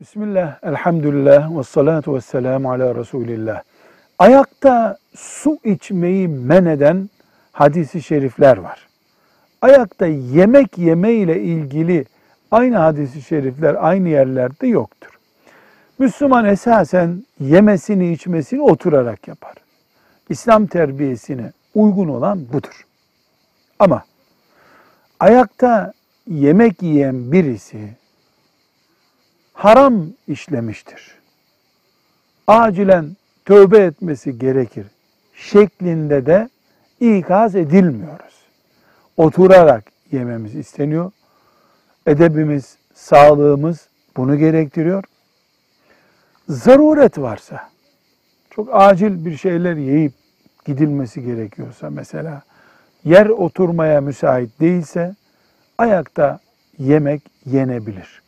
Bismillah, elhamdülillah ve salatu ve selamu ala Resulillah. Ayakta su içmeyi men eden hadisi şerifler var. Ayakta yemek yeme ile ilgili aynı hadisi şerifler aynı yerlerde yoktur. Müslüman esasen yemesini içmesini oturarak yapar. İslam terbiyesine uygun olan budur. Ama ayakta yemek yiyen birisi haram işlemiştir. Acilen tövbe etmesi gerekir şeklinde de ikaz edilmiyoruz. Oturarak yememiz isteniyor. Edebimiz, sağlığımız bunu gerektiriyor. Zaruret varsa, çok acil bir şeyler yiyip gidilmesi gerekiyorsa mesela, yer oturmaya müsait değilse, ayakta yemek yenebilir.